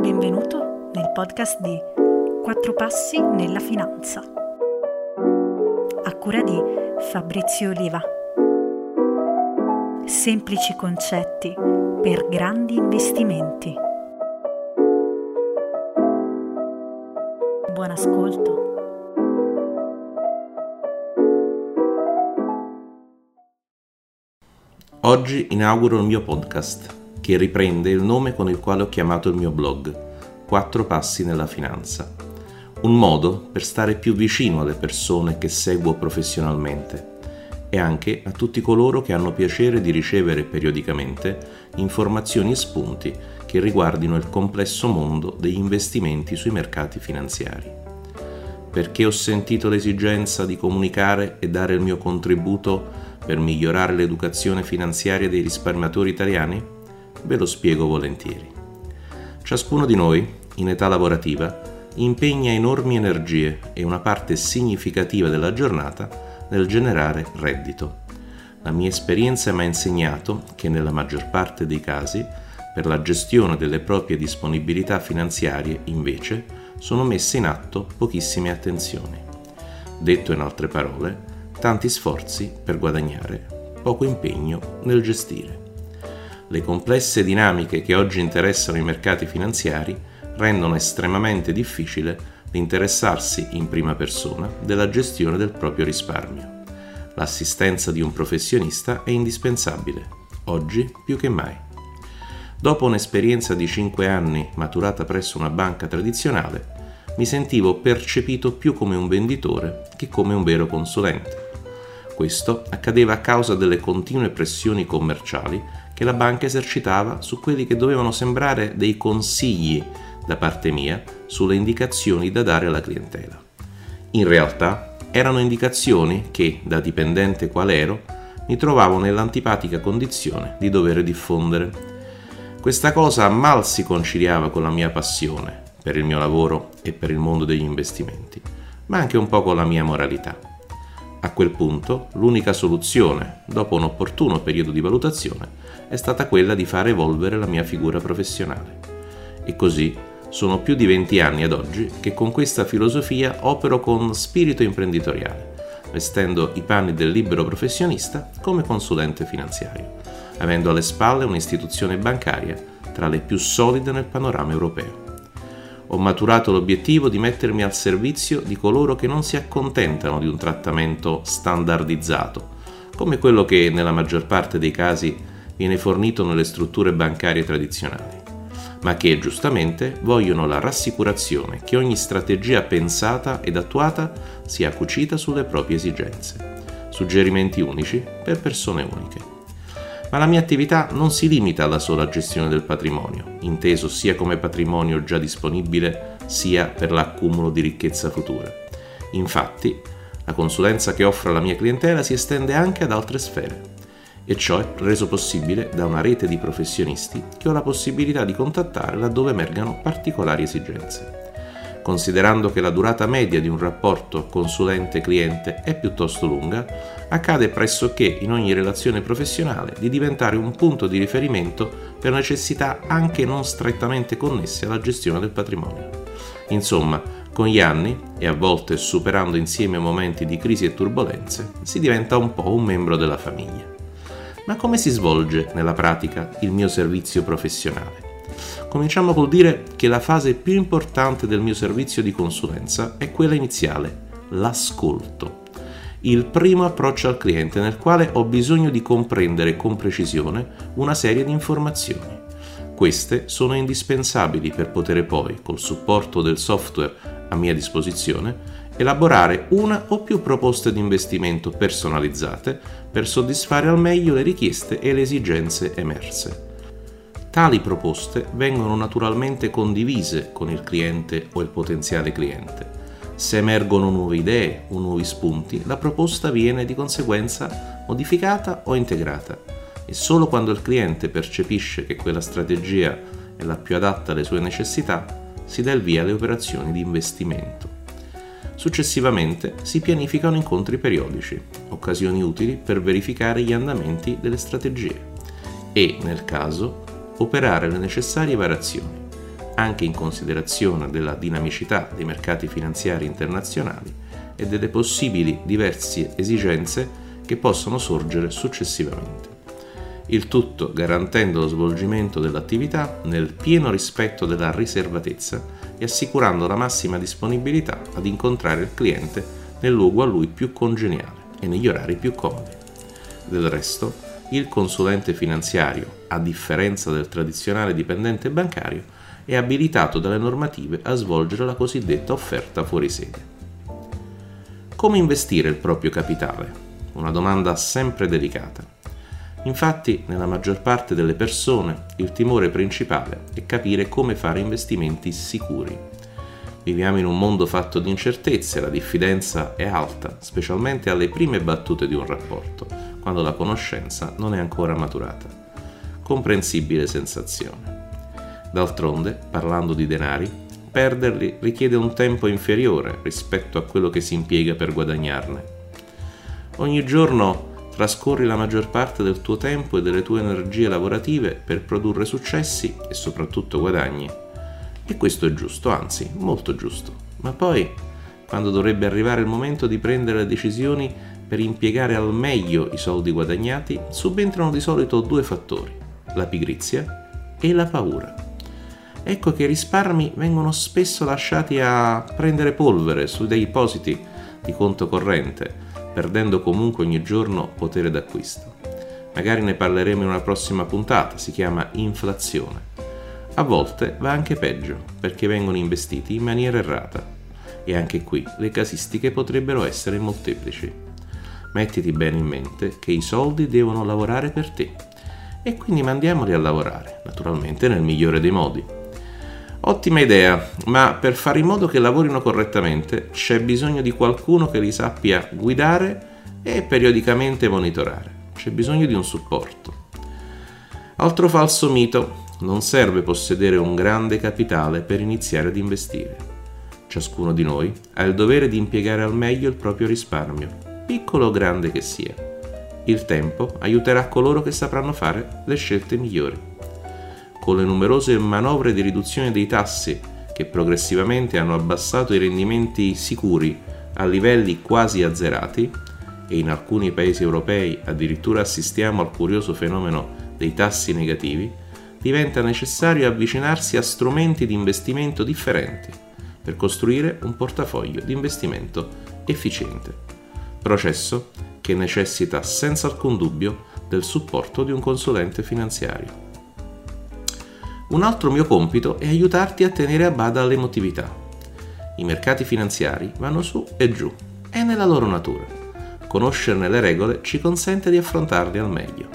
Benvenuto nel podcast di Quattro passi nella finanza. A cura di Fabrizio Oliva. Semplici concetti per grandi investimenti. Buon ascolto. Oggi inauguro il mio podcast che riprende il nome con il quale ho chiamato il mio blog, Quattro passi nella finanza. Un modo per stare più vicino alle persone che seguo professionalmente e anche a tutti coloro che hanno piacere di ricevere periodicamente informazioni e spunti che riguardino il complesso mondo degli investimenti sui mercati finanziari. Perché ho sentito l'esigenza di comunicare e dare il mio contributo per migliorare l'educazione finanziaria dei risparmiatori italiani? Ve lo spiego volentieri. Ciascuno di noi, in età lavorativa, impegna enormi energie e una parte significativa della giornata nel generare reddito. La mia esperienza mi ha insegnato che nella maggior parte dei casi, per la gestione delle proprie disponibilità finanziarie, invece, sono messe in atto pochissime attenzioni. Detto in altre parole, tanti sforzi per guadagnare, poco impegno nel gestire le complesse dinamiche che oggi interessano i mercati finanziari rendono estremamente difficile l'interessarsi in prima persona della gestione del proprio risparmio. L'assistenza di un professionista è indispensabile, oggi più che mai. Dopo un'esperienza di 5 anni maturata presso una banca tradizionale, mi sentivo percepito più come un venditore che come un vero consulente. Questo accadeva a causa delle continue pressioni commerciali che la banca esercitava su quelli che dovevano sembrare dei consigli da parte mia sulle indicazioni da dare alla clientela. In realtà erano indicazioni che, da dipendente qual ero, mi trovavo nell'antipatica condizione di dover diffondere. Questa cosa mal si conciliava con la mia passione per il mio lavoro e per il mondo degli investimenti, ma anche un po' con la mia moralità. A quel punto l'unica soluzione, dopo un opportuno periodo di valutazione, è stata quella di far evolvere la mia figura professionale. E così sono più di 20 anni ad oggi che con questa filosofia opero con spirito imprenditoriale, vestendo i panni del libero professionista come consulente finanziario, avendo alle spalle un'istituzione bancaria tra le più solide nel panorama europeo. Ho maturato l'obiettivo di mettermi al servizio di coloro che non si accontentano di un trattamento standardizzato, come quello che nella maggior parte dei casi viene fornito nelle strutture bancarie tradizionali, ma che giustamente vogliono la rassicurazione che ogni strategia pensata ed attuata sia cucita sulle proprie esigenze. Suggerimenti unici per persone uniche. Ma la mia attività non si limita alla sola gestione del patrimonio, inteso sia come patrimonio già disponibile sia per l'accumulo di ricchezza futura. Infatti, la consulenza che offro alla mia clientela si estende anche ad altre sfere e ciò è reso possibile da una rete di professionisti che ho la possibilità di contattare laddove emergano particolari esigenze. Considerando che la durata media di un rapporto consulente-cliente è piuttosto lunga, accade pressoché in ogni relazione professionale di diventare un punto di riferimento per necessità anche non strettamente connesse alla gestione del patrimonio. Insomma, con gli anni, e a volte superando insieme momenti di crisi e turbulenze, si diventa un po' un membro della famiglia. Ma come si svolge nella pratica il mio servizio professionale? Cominciamo col dire che la fase più importante del mio servizio di consulenza è quella iniziale, l'ascolto. Il primo approccio al cliente nel quale ho bisogno di comprendere con precisione una serie di informazioni. Queste sono indispensabili per poter poi, col supporto del software a mia disposizione, elaborare una o più proposte di investimento personalizzate per soddisfare al meglio le richieste e le esigenze emerse. Tali proposte vengono naturalmente condivise con il cliente o il potenziale cliente. Se emergono nuove idee o nuovi spunti, la proposta viene di conseguenza modificata o integrata e solo quando il cliente percepisce che quella strategia è la più adatta alle sue necessità si dà il via alle operazioni di investimento. Successivamente si pianificano incontri periodici, occasioni utili per verificare gli andamenti delle strategie e, nel caso, operare le necessarie variazioni, anche in considerazione della dinamicità dei mercati finanziari internazionali e delle possibili diverse esigenze che possono sorgere successivamente. Il tutto garantendo lo svolgimento dell'attività nel pieno rispetto della riservatezza e assicurando la massima disponibilità ad incontrare il cliente nel luogo a lui più congeniale e negli orari più comodi. Del resto, il consulente finanziario, a differenza del tradizionale dipendente bancario, è abilitato dalle normative a svolgere la cosiddetta offerta fuori sede. Come investire il proprio capitale? Una domanda sempre delicata. Infatti, nella maggior parte delle persone, il timore principale è capire come fare investimenti sicuri. Viviamo in un mondo fatto di incertezze, la diffidenza è alta, specialmente alle prime battute di un rapporto, quando la conoscenza non è ancora maturata. Comprensibile sensazione. D'altronde, parlando di denari, perderli richiede un tempo inferiore rispetto a quello che si impiega per guadagnarne. Ogni giorno trascorri la maggior parte del tuo tempo e delle tue energie lavorative per produrre successi e soprattutto guadagni. E questo è giusto, anzi, molto giusto. Ma poi, quando dovrebbe arrivare il momento di prendere le decisioni per impiegare al meglio i soldi guadagnati, subentrano di solito due fattori, la pigrizia e la paura. Ecco che i risparmi vengono spesso lasciati a prendere polvere su dei depositi di conto corrente, perdendo comunque ogni giorno potere d'acquisto. Magari ne parleremo in una prossima puntata, si chiama inflazione. A volte va anche peggio, perché vengono investiti in maniera errata. E anche qui le casistiche potrebbero essere molteplici. Mettiti bene in mente che i soldi devono lavorare per te. E quindi mandiamoli a lavorare, naturalmente nel migliore dei modi. Ottima idea, ma per fare in modo che lavorino correttamente c'è bisogno di qualcuno che li sappia guidare e periodicamente monitorare. C'è bisogno di un supporto. Altro falso mito, non serve possedere un grande capitale per iniziare ad investire. Ciascuno di noi ha il dovere di impiegare al meglio il proprio risparmio, piccolo o grande che sia. Il tempo aiuterà coloro che sapranno fare le scelte migliori con le numerose manovre di riduzione dei tassi che progressivamente hanno abbassato i rendimenti sicuri a livelli quasi azzerati e in alcuni paesi europei addirittura assistiamo al curioso fenomeno dei tassi negativi, diventa necessario avvicinarsi a strumenti di investimento differenti per costruire un portafoglio di investimento efficiente. Processo che necessita senza alcun dubbio del supporto di un consulente finanziario. Un altro mio compito è aiutarti a tenere a bada l'emotività. I mercati finanziari vanno su e giù, è nella loro natura. Conoscerne le regole ci consente di affrontarli al meglio.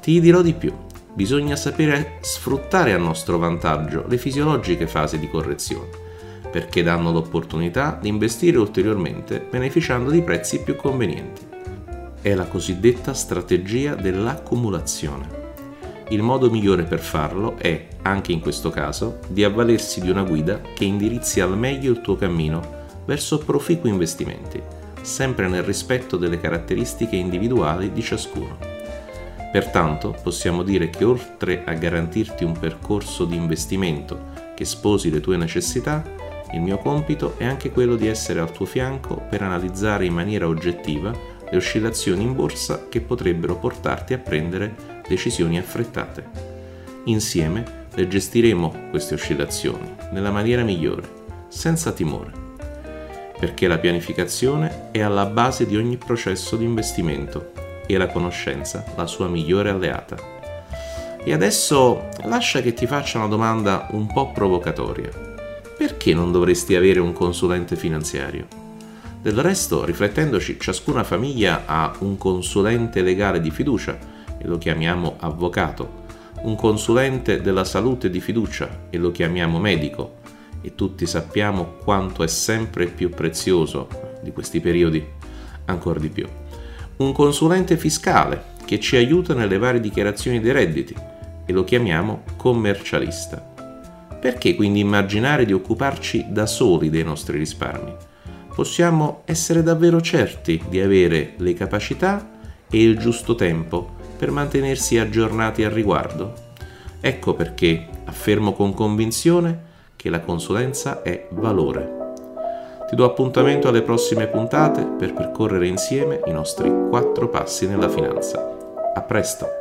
Ti dirò di più, bisogna sapere sfruttare a nostro vantaggio le fisiologiche fasi di correzione, perché danno l'opportunità di investire ulteriormente beneficiando di prezzi più convenienti. È la cosiddetta strategia dell'accumulazione. Il modo migliore per farlo è, anche in questo caso, di avvalersi di una guida che indirizzi al meglio il tuo cammino verso proficui investimenti, sempre nel rispetto delle caratteristiche individuali di ciascuno. Pertanto possiamo dire che oltre a garantirti un percorso di investimento che sposi le tue necessità, il mio compito è anche quello di essere al tuo fianco per analizzare in maniera oggettiva le oscillazioni in borsa che potrebbero portarti a prendere decisioni affrettate. Insieme le gestiremo queste oscillazioni nella maniera migliore, senza timore, perché la pianificazione è alla base di ogni processo di investimento e la conoscenza la sua migliore alleata. E adesso lascia che ti faccia una domanda un po' provocatoria. Perché non dovresti avere un consulente finanziario? Del resto, riflettendoci, ciascuna famiglia ha un consulente legale di fiducia e lo chiamiamo avvocato, un consulente della salute di fiducia e lo chiamiamo medico e tutti sappiamo quanto è sempre più prezioso di questi periodi ancora di più. Un consulente fiscale che ci aiuta nelle varie dichiarazioni dei redditi e lo chiamiamo commercialista. Perché quindi immaginare di occuparci da soli dei nostri risparmi? Possiamo essere davvero certi di avere le capacità e il giusto tempo per mantenersi aggiornati al riguardo. Ecco perché affermo con convinzione che la consulenza è valore. Ti do appuntamento alle prossime puntate per percorrere insieme i nostri quattro passi nella finanza. A presto!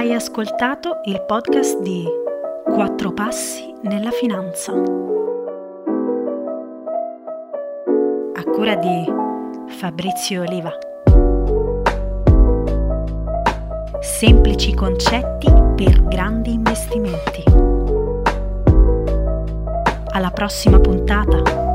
Hai ascoltato il podcast di Quattro passi nella finanza. A cura di Fabrizio Oliva. Semplici concetti per grandi investimenti. Alla prossima puntata!